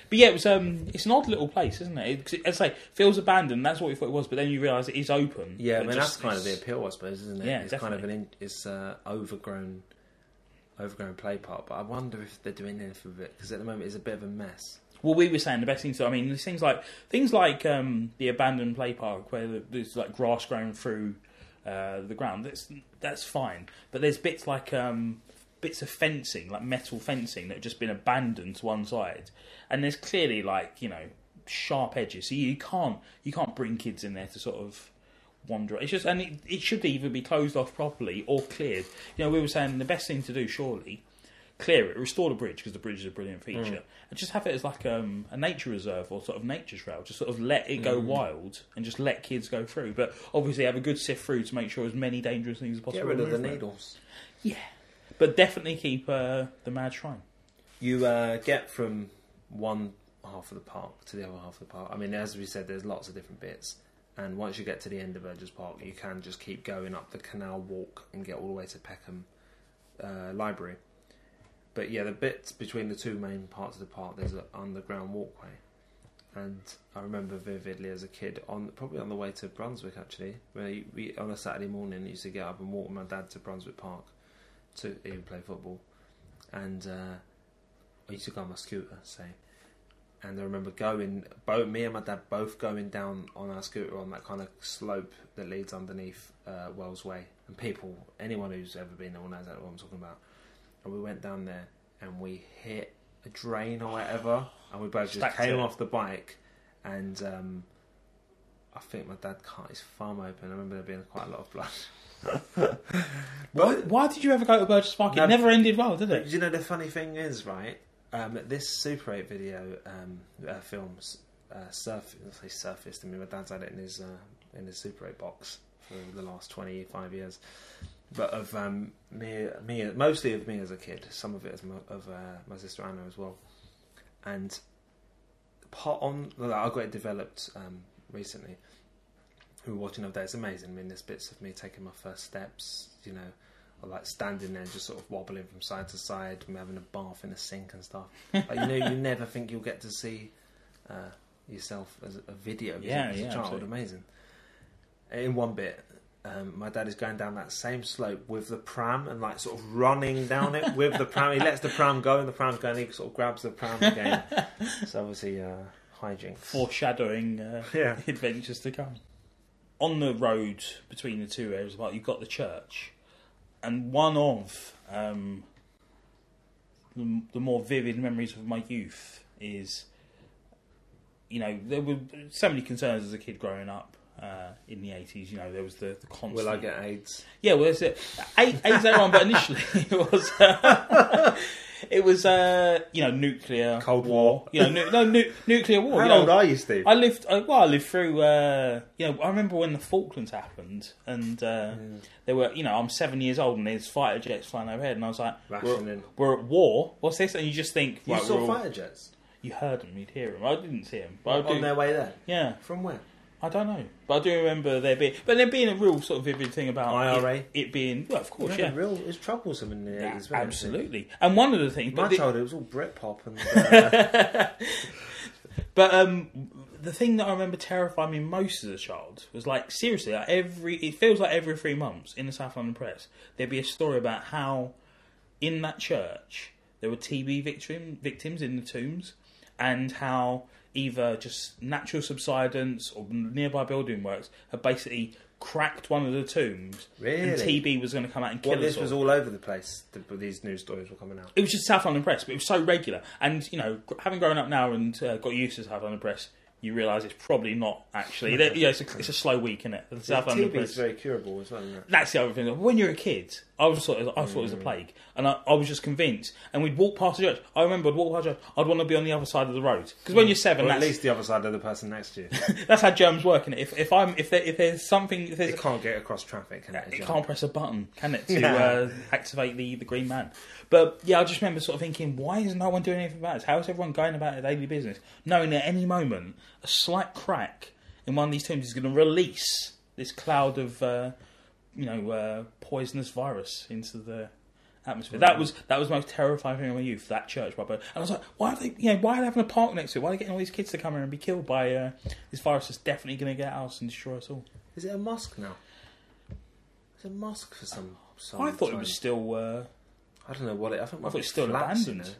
But yeah, it was. Um, it's an odd little place, isn't it? It- 'cause As I say, feels abandoned. That's what we thought it was. But then you realise it is open. Yeah, I It mean just- that's kind of the it's- appeal, I suppose, isn't it? Yeah, it's kind of an in, it's uh, overgrown, overgrown play park. But I wonder if they're doing anything with it because at the moment it's a bit of a mess. Well, we were saying the best things. To, I mean, things like things like um, the abandoned play park where there's like grass growing through uh, the ground. That's that's fine. But there's bits like um, bits of fencing, like metal fencing, that have just been abandoned to one side, and there's clearly like you know sharp edges. So you can't you can't bring kids in there to sort of wander. It's just and it, it should either be closed off properly or cleared. You know, we were saying the best thing to do surely clear it, restore the bridge because the bridge is a brilliant feature, and just have it as like um, a nature reserve or sort of nature trail. Just sort of let it go wild and just let kids go through. But obviously have a good sift through to make sure as many dangerous things as possible. Get rid of the removed from it. needles. Yeah, but definitely keep uh, the mad shrine. You uh, get from one half of the park to the other half of the park. I mean, as we said, there's lots of different bits. And once you get to the end of Burgess Park, you can just keep going up the canal walk and get all the way to Peckham uh, Library. But yeah, the bits between the two main parts of the park, there's an underground walkway. And I remember vividly as a kid, on probably on the way to Brunswick actually, where we, on a Saturday morning, used to get up and walk with my dad to Brunswick Park to even play football. And uh, I used to go on my scooter, say. And I remember going, both me and my dad both going down on our scooter on that kind of slope that leads underneath uh, Wells Way. And people, anyone who's ever been there will know exactly what I'm talking about. And we went down there and we hit a drain or whatever, and we both just Stacked came it. off the bike. And um, I think my dad cut his thumb open. I remember there being quite a lot of blood. <laughs> Why, why did you ever go to Burgess Park? No. It never ended well, did it? You know the funny thing is, right? Um, this Super 8 video um, uh, films uh, surf, surfaced. I mean, my dad's had it in his uh, in his Super 8 box for the last twenty five years. But of um, me, me, mostly of me as a kid. Some of it my, of uh, my sister Anna as well. And part on, well, I got it developed um, recently. We were watching over there. It's amazing. I mean, there's bits of me taking my first steps. You know, or like standing there, just sort of wobbling from side to side, me having a bath in a sink and stuff. Like, you know, you <laughs> never think you'll get to see uh, yourself as a video as Yeah, as a child. absolutely. Amazing. In one bit, um, my dad is going down that same slope with the pram and like sort of running down it with the pram. He lets the pram go and the pram's going. He sort of grabs the pram again. <laughs> so obviously, uh, hijinks. Foreshadowing uh, <laughs> Yeah. adventures to come. On the road between the two areas, like you've got the church, and one of um, the, the more vivid memories of my youth is, you know, there were so many concerns as a kid growing up uh, in the eighties. You know, there was the, the constant. Will I get AIDS? Yeah, well, it's it. Eight, eight zero one, but initially it was uh, it was uh, you know nuclear Cold War. You know, nu- no nu- nuclear war. How you know. old are you, Steve? I lived. Uh, well, I lived through. Uh, you know, I remember when the Falklands happened, and uh, there were. You know, I'm seven years old, and there's fighter jets flying overhead, and I was like, we're, Rationing. we're at war. What's this? And you just think, You right, saw all- fighter jets You heard them, you'd hear them. I didn't see them, but I on do. their way there. Yeah, From where? I don't know, but I do remember there being, but there being a real sort of vivid thing about IRA? It, it being, well, of course, Yeah, yeah, real. It was troublesome in the Yeah, eighties. absolutely. And one of the things, My childhood was all Britpop and uh, <laughs> But um, the thing that I remember terrifying me most as a child was like seriously, like every it feels like every three months in the South London Press there'd be a story about how in that church there were TB victim, victims in the tombs, and how either just natural subsidence or nearby building works had basically cracked one of the tombs, and Really? TB was going to come out and kill Well, us this was all over the place. The, these news stories were coming out. it was just South London Press, but it was so regular. And you know, having grown up now and uh, got used to South London Press, you realise it's probably not actually. Yeah, it's a, it's a slow week, isn't it? The South London TB Press. is very curable isn't it? That's the other thing. When you're a kid, I was thought it was, I thought it was a plague, and I, I was just convinced. And we'd walk past the church. I remember I'd walk past the church. I'd want to be on the other side of the road because when you're seven, Or at that's, least the other side of the person next to you. <laughs> that's how germs work. And if if I'm if there, if there's something if there's it can't get across traffic, can it? it can't press a button, can it, to uh, activate the, the green man? But yeah, I just remember sort of thinking, why is no one doing anything about this? How is everyone going about their daily business, knowing at any moment a slight crack in one of these tombs is going to release this cloud of, uh, you know, uh, poisonous virus into the atmosphere? That was that was the most terrifying thing in my youth. That church, Robert. And I was like, why are they, you know, why are they having a park next to it? Why are they getting all these kids to come here and be killed by uh, this virus that's definitely going to get us and destroy us all? Is it a mosque now? It's a mosque for some. some I thought it was still. Uh, I don't know what it. I think it I thought it's still abandoned.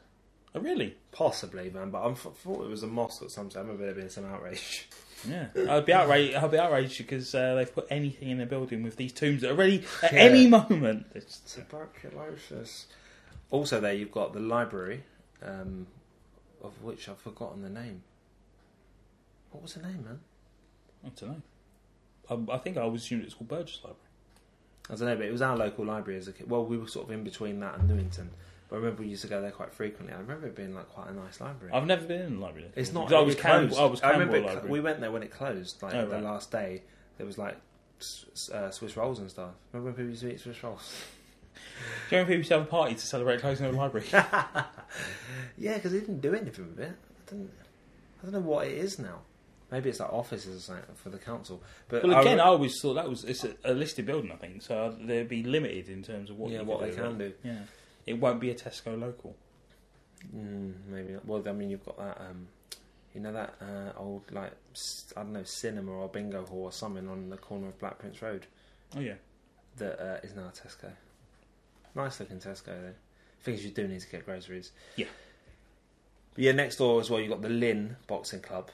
Oh, really? Possibly, man. But I'm, I thought it was a mosque at some time. I remember there being some outrage. Yeah. I'd be outraged. I'd be outraged because uh, they've put anything in the building with these tombs that are ready at Yeah. any moment. It's, Tuberculosis. Also, there you've got the library, um, of which I've forgotten the name. What was the name, man? I don't know. I, I think I was assumed it's called Burgess Library. I don't know, but it was our local library as a kid. Well, we were sort of in between that and Newington. But I remember we used to go there quite frequently. I remember it being like quite a nice library. I've never been in the library. It's not. I was it Cam- closed. I was I remember cl- we went there when it closed. Like Oh, the right. last day, there was like uh, Swiss rolls and stuff. Remember when people used to eat Swiss rolls? <laughs> Do you remember people used to have a party to celebrate closing of the library? <laughs> yeah, because they didn't do anything with it. I don't, I don't know what it is now. Maybe it's like offices or something for the council. But well, again, I I, always thought that was it's a, a listed building. I think so. They'd be limited in terms of what yeah, what they do, can do. Yeah, it won't be a Tesco local. Mm, maybe not. Well, I mean, you've got that. Um, you know that uh, old like I don't know cinema or bingo hall or something on the corner of Black Prince Road Oh yeah. that uh, is now a Tesco. Nice looking Tesco though. Things you do need to get groceries. Yeah. But yeah, next door as well, you've got the Lynn Boxing Club,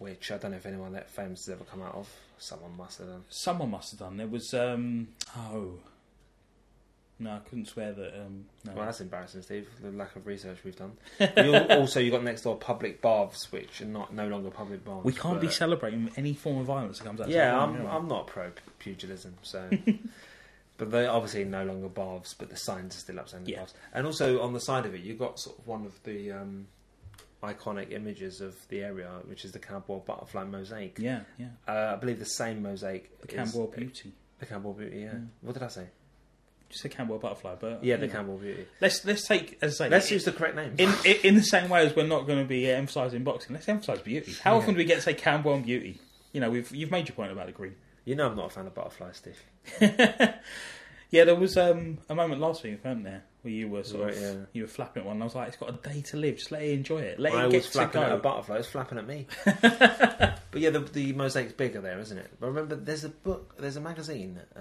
which I don't know if anyone that famous has ever come out of. Someone must have done. Someone must have done. There was um oh no, I couldn't swear that um no. Well, that's embarrassing, Steve. The lack of research we've done. you al- <laughs> also, you got next door public baths, which are not no longer public baths. we can't be celebrating any form of violence that comes out. of Yeah, South I'm, I'm not pro pugilism, so. <laughs> but they're obviously no longer baths, but the signs are still up saying the Yeah. baths. And also on the side of it, you've got sort of one of the um, iconic images of the area, which is the Camberwell butterfly mosaic. Yeah, yeah. Uh, I believe the same mosaic. The is- Beauty. The Camberwell Beauty, yeah. Yeah. What did I say? Just a Camberwell butterfly, but Yeah, the know. Camberwell Beauty. Let's let's take as I say. Let's in, use the correct name. in, in in the same way as we're not going to be uh, emphasising boxing. Let's emphasise beauty. How often do we get to say Camberwell and beauty? You know, we've you've made your point about the green. you know I'm not a fan of butterflies, Steve. <laughs> Yeah, there was um, a moment last week, weren't there, where you were sort Right, of yeah. you were flapping at one. And I was like, it's got a day to live. Just let it enjoy it. Let I it was get to flapping at a go. butterfly. It was flapping at me. <laughs> but yeah, the, the mosaic's bigger there, isn't it? But remember, there's a book, there's a magazine uh,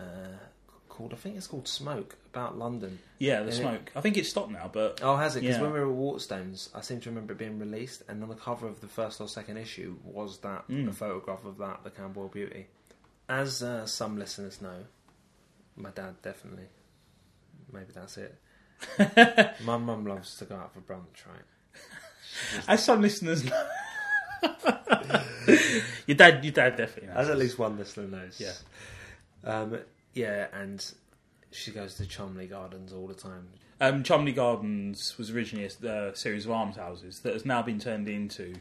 called, I think it's called Smoke, about London. Yeah, the Yeah. smoke. I think it's stopped now, but Oh, has it? Because Yeah. when we were at Waterstones, I seem to remember it being released, and on the cover of the first or second issue was that Mm. a photograph of that, the Camberwell Beauty. As uh, some listeners know, my dad definitely. Maybe that's it. <laughs> my mum loves to go out for brunch, right? <laughs> as some listeners know, <laughs> your dad, your dad definitely. Knows. As at least one listener knows. Yeah. Um, yeah, and she goes to Chumleigh Gardens all the time. Um, Chumleigh Gardens was originally a uh, series of almshouses that has now been turned into.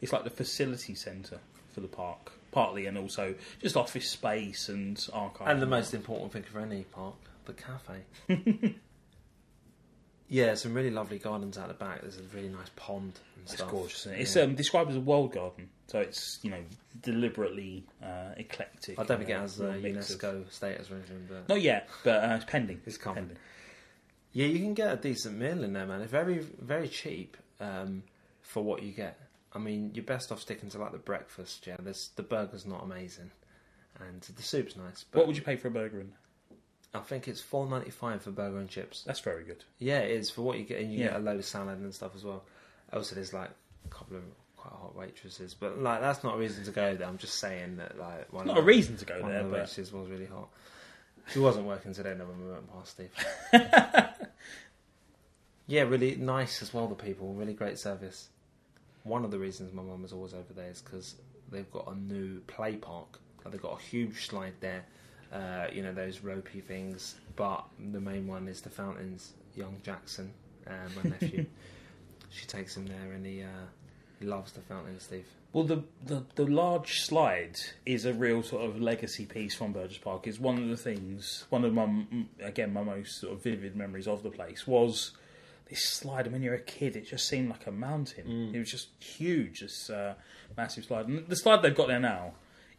It's like the facility centre for the park, partly, and also just office space and archive. And the most important thing for any park, the cafe. Yeah, some really lovely gardens out the back. There's a really nice pond and It's stuff. gorgeous. Isn't it? It's Yeah. um, described as a world garden, so it's you know deliberately uh, eclectic. I don't think it uh, has uh, of- UNESCO status or anything, but Not yet, but uh, it's pending. It's coming. pending. yeah, you can get a decent meal in there, man. It's very, very cheap um, for what you get. I mean, you're best off sticking to like the breakfast. Yeah, there's the burger's not amazing, and the soup's nice. But What would you pay for a burger? In I think it's four ninety five for burger and chips. that's very good. Yeah, it is for what you get, and you Yeah. get a load of salad and stuff as well. Also, there's like a couple of quite hot waitresses, but like that's not a reason to go there. I'm just saying that like one Not of a reason to go one there, of the but waitresses was really hot. She wasn't working today when we went past Steve. <laughs> yeah, really nice as well. The people, really great service. One of the reasons my mum was always over there is because they've got a new play park. Like, they've got a huge slide there. Uh, you know those ropey things, but the main one is the fountains. Young Jackson, uh, my nephew, <laughs> she takes him there, and he uh, he loves the fountains. Steve. Well, the, the the large slide is a real sort of legacy piece from Burgess Park. It's one of the things, one of my again my most sort of vivid memories of the place was this slide. And when you're a kid, it just seemed like a mountain. It was just huge, this uh, massive slide. And the slide they've got there now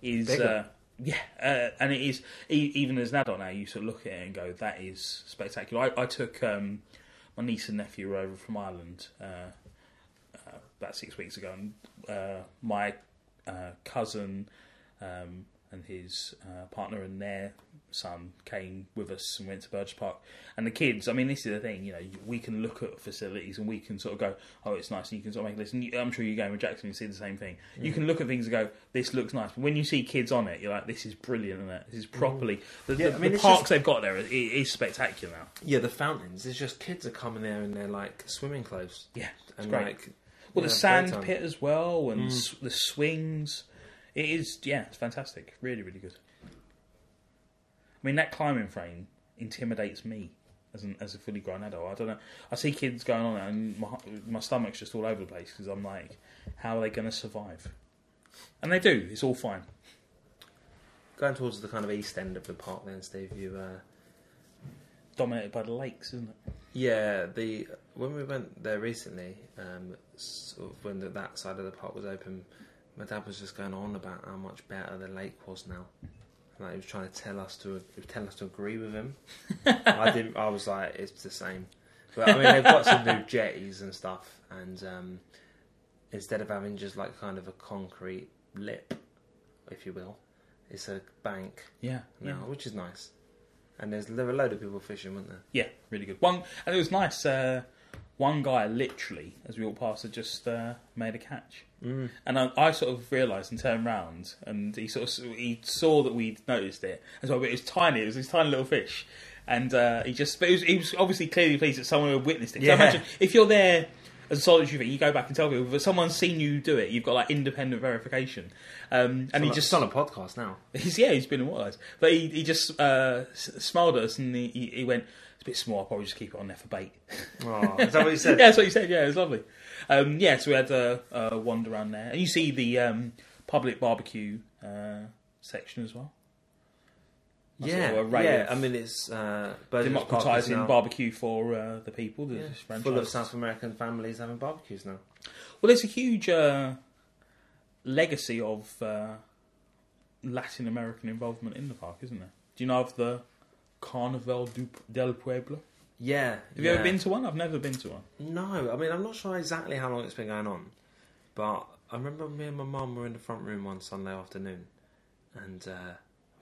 is. Bigger. Uh, yeah, uh, and it is even as an adult now. You sort of look at it and go, "That is spectacular." I, I took um, my niece and nephew over from Ireland uh, uh, about six weeks ago, and uh, my uh, cousin um, and his uh, partner and their son came with us and went to Burgess Park. And the kids, I mean, this is the thing, you know, we can look at facilities and we can sort of go, oh, it's nice, and you can sort of make a list. And you, I'm sure you go with Jackson and see the same thing. You mm. can look at things and go, this looks nice. But when you see kids on it, you're like, this is brilliant, isn't it? This is mm. properly. The, Yeah, the, I mean, the parks just- they've got there is, is spectacular now. Yeah, the fountains. It's just kids are coming there in their like swimming clothes Yeah, and great. like Well, the sand pit as well, and mm. s- the swings. It is, yeah, it's fantastic. Really, really good. I mean, that climbing frame intimidates me as an as a fully grown adult. I don't know. I see kids going on it, and my my stomach's just all over the place because I'm like, how are they going to survive? And they do. It's all fine. Going towards the kind of east end of the park, then Steve, you uh, Dominated by the lakes, isn't it? yeah the when we went there recently, um, sort of when the, that side of the park was open, my dad was just going on about how much better the lake was now. Like he was trying to tell us to tell us to agree with him. <laughs> I didn't. I was like, it's the same. But I mean, they've got some new jetties and stuff, and um, instead of having just like kind of a concrete lip, if you will, it's a bank Yeah, now, yeah, which is nice. And there's there were a load of people fishing, weren't there? yeah, really good. One, and it was nice. Uh, one guy literally, as we walked past, had just uh, made a catch. Mm. And I, I sort of realised and turned round, and he sort of he saw that we'd noticed it as well. But it was tiny; it was this tiny little fish, and uh, he just but he was, he was obviously clearly pleased that someone had witnessed it. Yeah. imagine if you're there as a solitary thing, you go back and tell people, but someone's seen you do it. You've got like independent verification, um, and he It's just on a podcast now. <laughs> He's yeah, he's been immortalised. But he, he just uh, s- smiled at us and he, he, he went, "It's a bit small. I'll probably just keep it on there for bait." <laughs> Oh, is that what you said? <laughs> yeah, that's what he said. Yeah, it was lovely. Um, yeah, so we had a, a wander around there, and you see the um, public barbecue uh, section as well, yeah, sort a array yeah. I mean, it's uh, Burgess Park is democratising barbecue for uh, the people. The yeah, full of South American families having barbecues now. Well, there's a huge uh, legacy of uh, Latin American involvement in the park, isn't there? Do you know of the Carnaval del Pueblo? Yeah. Have you yeah. ever been to one? I've never been to one. No, I mean, I'm not sure exactly how long it's been going on, but I remember me and my mum were in the front room one Sunday afternoon, and uh,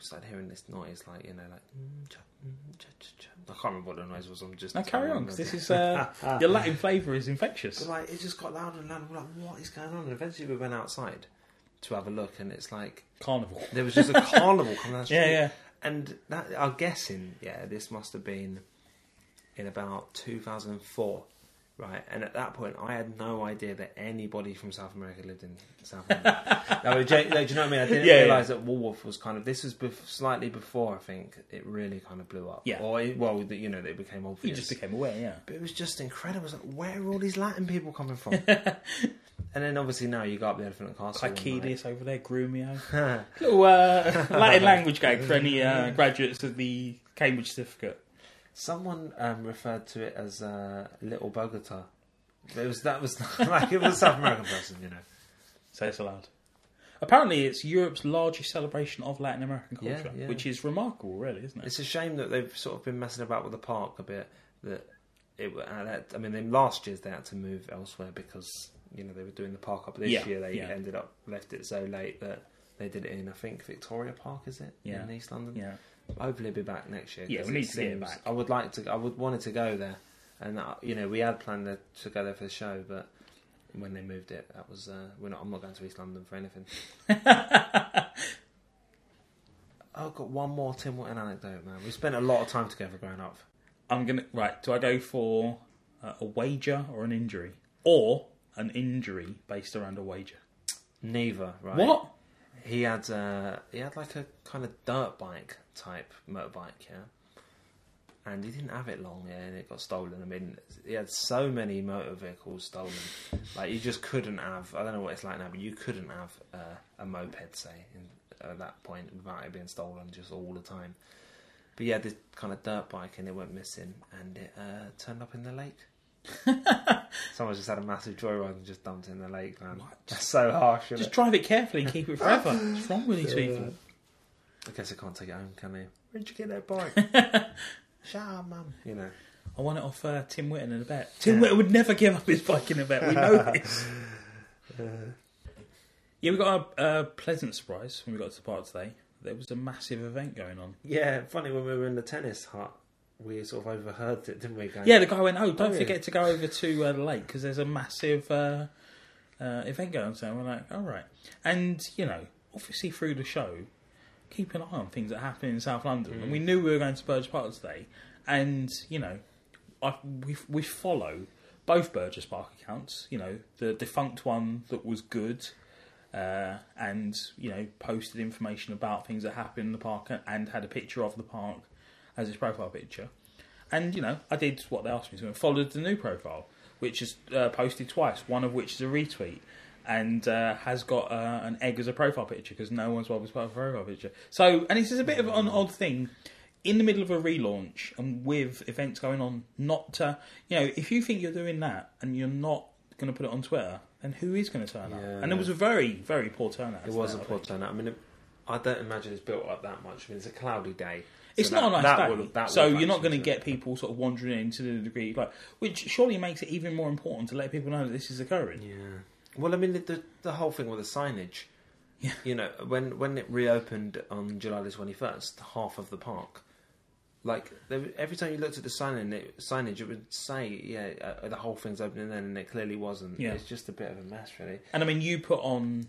started hearing this noise, like you know, like mm, cha, mm, cha, cha, cha. I can't remember what the noise was. I'm just Now carry on, because this is uh, <laughs> your Latin flavour is infectious. But like it just got louder and louder. We're like, what is going on? And eventually we went outside to have a look, and it's like Carnival. there was just a carnival coming down the <laughs> street. Yeah, yeah. And that I'm guessing, yeah, this must have been in about 2004, right? And at that point, I had no idea that anybody from South America lived in South America. <laughs> no, do, you, know what I mean? I didn't Yeah, yeah. realise that Walworth was kind of. This was bef- slightly before, I think, it really kind of blew up. Yeah. Or it, well, you know, it became obvious. You just became aware, yeah. But it was just incredible. It was like, where are all these Latin people coming from? <laughs> and then obviously now you got up the Elephant Castle. Caecilius over there, Grumio. <laughs> Little uh, Latin language gag for any uh, graduates of the Cambridge certificate. Someone um, referred to it as uh, Little Bogota. It was that was <laughs> like it was a South American person, you know. Say it's allowed. Apparently, it's Europe's largest celebration of Latin American culture, yeah. which is remarkable, really, isn't it? It's a shame that they've sort of been messing about with the park a bit. That it, that, I mean, last year's they had to move elsewhere because you know they were doing the park up this Yeah, year. They yeah. ended up left it so late that they did it in I think Victoria Park, is it? Yeah. in East London. Yeah. Hopefully, be back next year. Yeah, we need to get back. I would like to. I would wanted to go there, and uh, you know we had planned to, to go there for the show, but when they moved it, that was uh, we're not. I'm not going to East London for anything. <laughs> I've got one more Tim Witten anecdote, man. We spent a lot of time together growing up. I'm gonna right. Do I go for uh, a wager or an injury, or an injury based around a wager? Neither, right? What? He had uh, he had like a kind of dirt bike type motorbike, yeah. And he didn't have it long, yeah, and it got stolen. I mean, he had so many motor vehicles stolen, like you just couldn't have. I don't know what it's like now, but you couldn't have uh, a moped, say, in, at that point without it being stolen just all the time. But had this kind of dirt bike, and it went missing, and it uh, turned up in the lake. <laughs> Someone just had a massive joyride and just dumped it in the lake, man. What? That's so harsh. Just it? drive it carefully and keep it forever. <laughs> What's wrong with these people? I guess I can't take it home, can they? Where'd you get that bike? <laughs> Shut up, mum. You know. I want it off uh, Tim Whitten in a bet. Tim Whitten would never give up his bike in a bet. We know this. Yeah, we got a, a pleasant surprise when we got to the park today. There was a massive event going on. Yeah, funny when we were in the tennis hut, we sort of overheard it, didn't we? Going, Yeah, the guy went, "Oh, don't Oh, yeah. forget to go over to uh, the lake because there's a massive uh, uh, event going on." So we're like, "All right," and you know, obviously through the show, keep an eye on things that happen in South London. And we knew we were going to Burgess Park today, and you know, I, we we follow both Burgess Park accounts. You know, the defunct one that was good. Uh, and you know, posted information about things that happened in the park and had a picture of the park as his profile picture. And you know, I did what they asked me to and followed the new profile, which is uh, posted twice. One of which is a retweet, and uh, has got uh, an egg as a profile picture because no one's bothered about a profile picture. So, and this is a bit of an odd thing in the middle of a relaunch and with events going on. Not to, you know, if you think you're doing that and you're not going to put it on Twitter, then who is going to turn up? And it was a very, very poor turnout. It was a poor think. turnout. I mean, it, I don't imagine it's built up that much. I mean, it's a cloudy day. It's So not a nice that day, that so you're not going to get people sort of wandering in to the degree, like, which surely makes it even more important to let people know that this is occurring. Yeah. Well, I mean, the, the the whole thing with the signage. Yeah. You know, when when it reopened on July the twenty first, half of the park, like every time you looked at the sign it, signage, it would say, "Yeah, uh, the whole thing's opening then," and it clearly wasn't. Yeah. It's just a bit of a mess, really. And I mean, you put on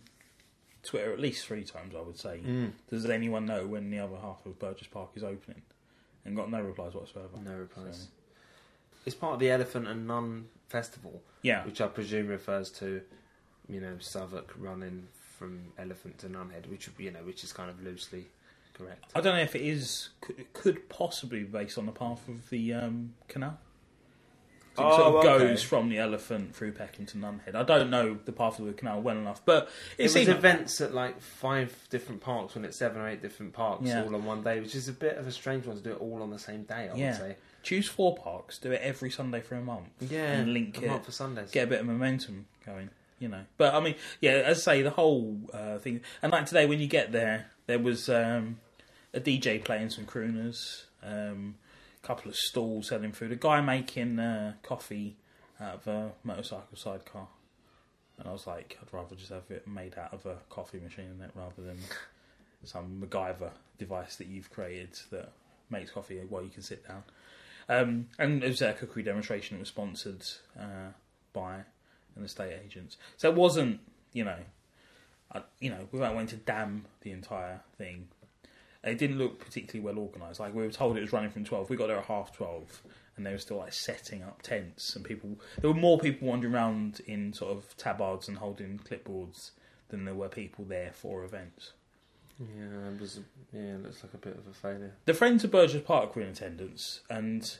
Twitter at least three times, I would say. Mm. Does anyone know when the other half of Burgess Park is opening? And got no replies whatsoever. No replies. So, It's part of the Elephant and Nun Festival, yeah, which I presume refers to, you know, Southwark running from Elephant to Nunhead, which you know, which is kind of loosely correct. I don't know if it is could, it could possibly be based on the path of the um, canal. So it Oh, sort of okay. goes from the elephant through Peckham to Nunhead. I don't know the path of the canal well enough, but it, It was seemed like- events at like five different parks when it's seven or eight different parks Yeah. all on one day, which is a bit of a strange one to do it all on the same day. I Yeah. would say. choose four parks, do it every Sunday for a month, Yeah, And link I'm it. not for Sundays. get a bit of momentum going. You know, but I mean, yeah, as I say, the whole uh, thing, and like today when you get there, there was um, a DJ playing some crooners, um, a couple of stalls selling food, a guy making uh, coffee out of a motorcycle sidecar. And I was like, I'd rather just have it made out of a coffee machine in it rather than some MacGyver device that you've created that makes coffee while you can sit down. Um, and it was a cookery demonstration that was sponsored uh, by an estate agent. So it wasn't, you know, I, you know, we weren't going to damn the entire thing. It didn't look particularly well organised. Like we were told it was running from twelve. We got there at half twelve, and they were still like setting up tents, and people. There were more people wandering around in sort of tabards and holding clipboards than there were people there for events. Yeah, it was. Yeah, it looks like a bit of a failure. The friends of Burgess Park were in attendance, and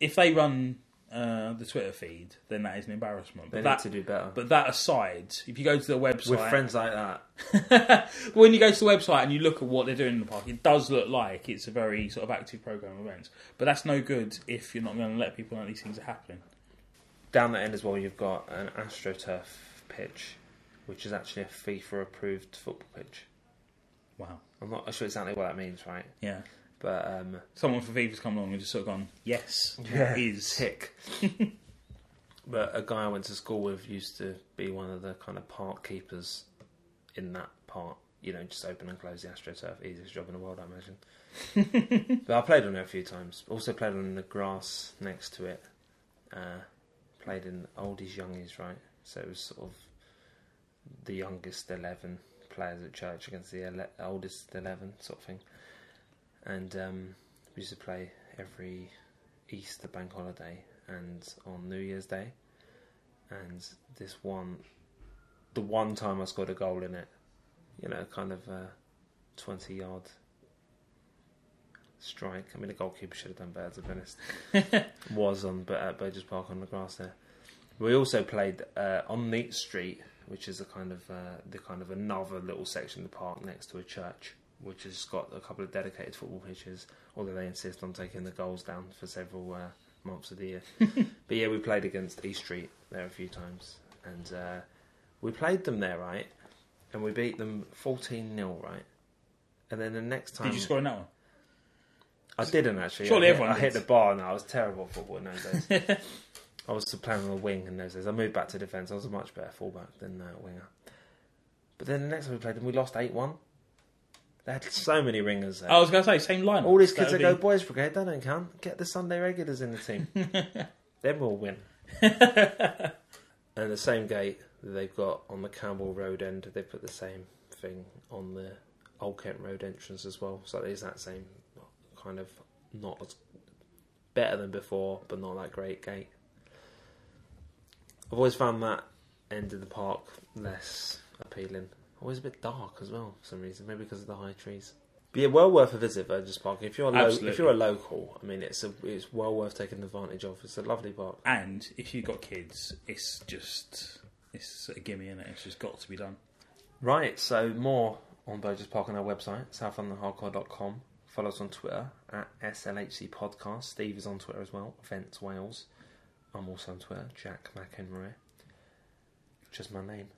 if they run uh, the Twitter feed, then that is an embarrassment. They But need that, to do better. but that aside, if you go to the website, With friends like that, <laughs> when you go to the website and you look at what they're doing in the park, it does look like it's a very sort of active program of events. But that's no good if you're not going to let people know these things are happening. down the end as well, you've got an AstroTurf pitch, which is actually a FIFA approved football pitch. Wow. I'm not sure exactly what that means, right? Yeah. But um, Someone from FIFA's come along and just sort of gone, yes, Yeah. is. tick. <laughs> But a guy I went to school with used to be one of the kind of park keepers in that part. You know, just open and close the AstroTurf. Easiest job in the world, I imagine. <laughs> but I played on it a few times. Also played on the grass next to it. Uh, played in oldies, youngies, right? So it was sort of the youngest 11 players at church against the ele- oldest 11 sort of thing. And um, we used to play every Easter bank holiday and on New Year's Day. And this one, the one time I scored a goal in it, you know, kind of a 20 yard strike. I mean, the goalkeeper should have done better, to be honest. <laughs> Was on but at Burgess Park on the grass there. We also played uh, on Neate Street, which is a kind of uh, the kind of another little section of the park next to a church, which has got a couple of dedicated football pitches. Although they insist on taking the goals down for several uh, months of the year. <laughs> but yeah, we played against East Street there a few times, and uh, we played them there, right? And we beat them fourteen 0 right? And then the next time, Did you score in that one? I didn't actually. Surely I, hit- everyone I hit did. the bar and I was terrible at football in those days. <laughs> I was playing on the wing in those days. I moved back to defence. I was a much better fullback than uh, winger. But then the next time we played them, we lost eight one. They had so many ringers there. I was going to say same line. All these kids that go boys brigade, they don't count. Get the Sunday regulars in the team. <laughs> then we'll win. and the same gate that they've got on the Camberwell Road end, they put the same thing on the Old Kent Road entrance as well. So it is that same kind of not as better than before, but not that great gate. I've always found that end of the park less appealing. Always a bit dark as well for some reason, maybe because of the high trees. But yeah, well worth a visit, Burgess Park. If you're a lo- Absolutely. if you're a local, I mean, it's a, it's well worth taking advantage of. It's a lovely park. And if you've got kids, it's just it's a gimme, is it? It's just got to be done. Right, so more on Burgess Park on our website, southlondonhardcore.com. Follow us on Twitter at SLHC Podcast. Steve is on Twitter as well, Events Wales. I'm also on Twitter, Jack McEnroy. Just my name.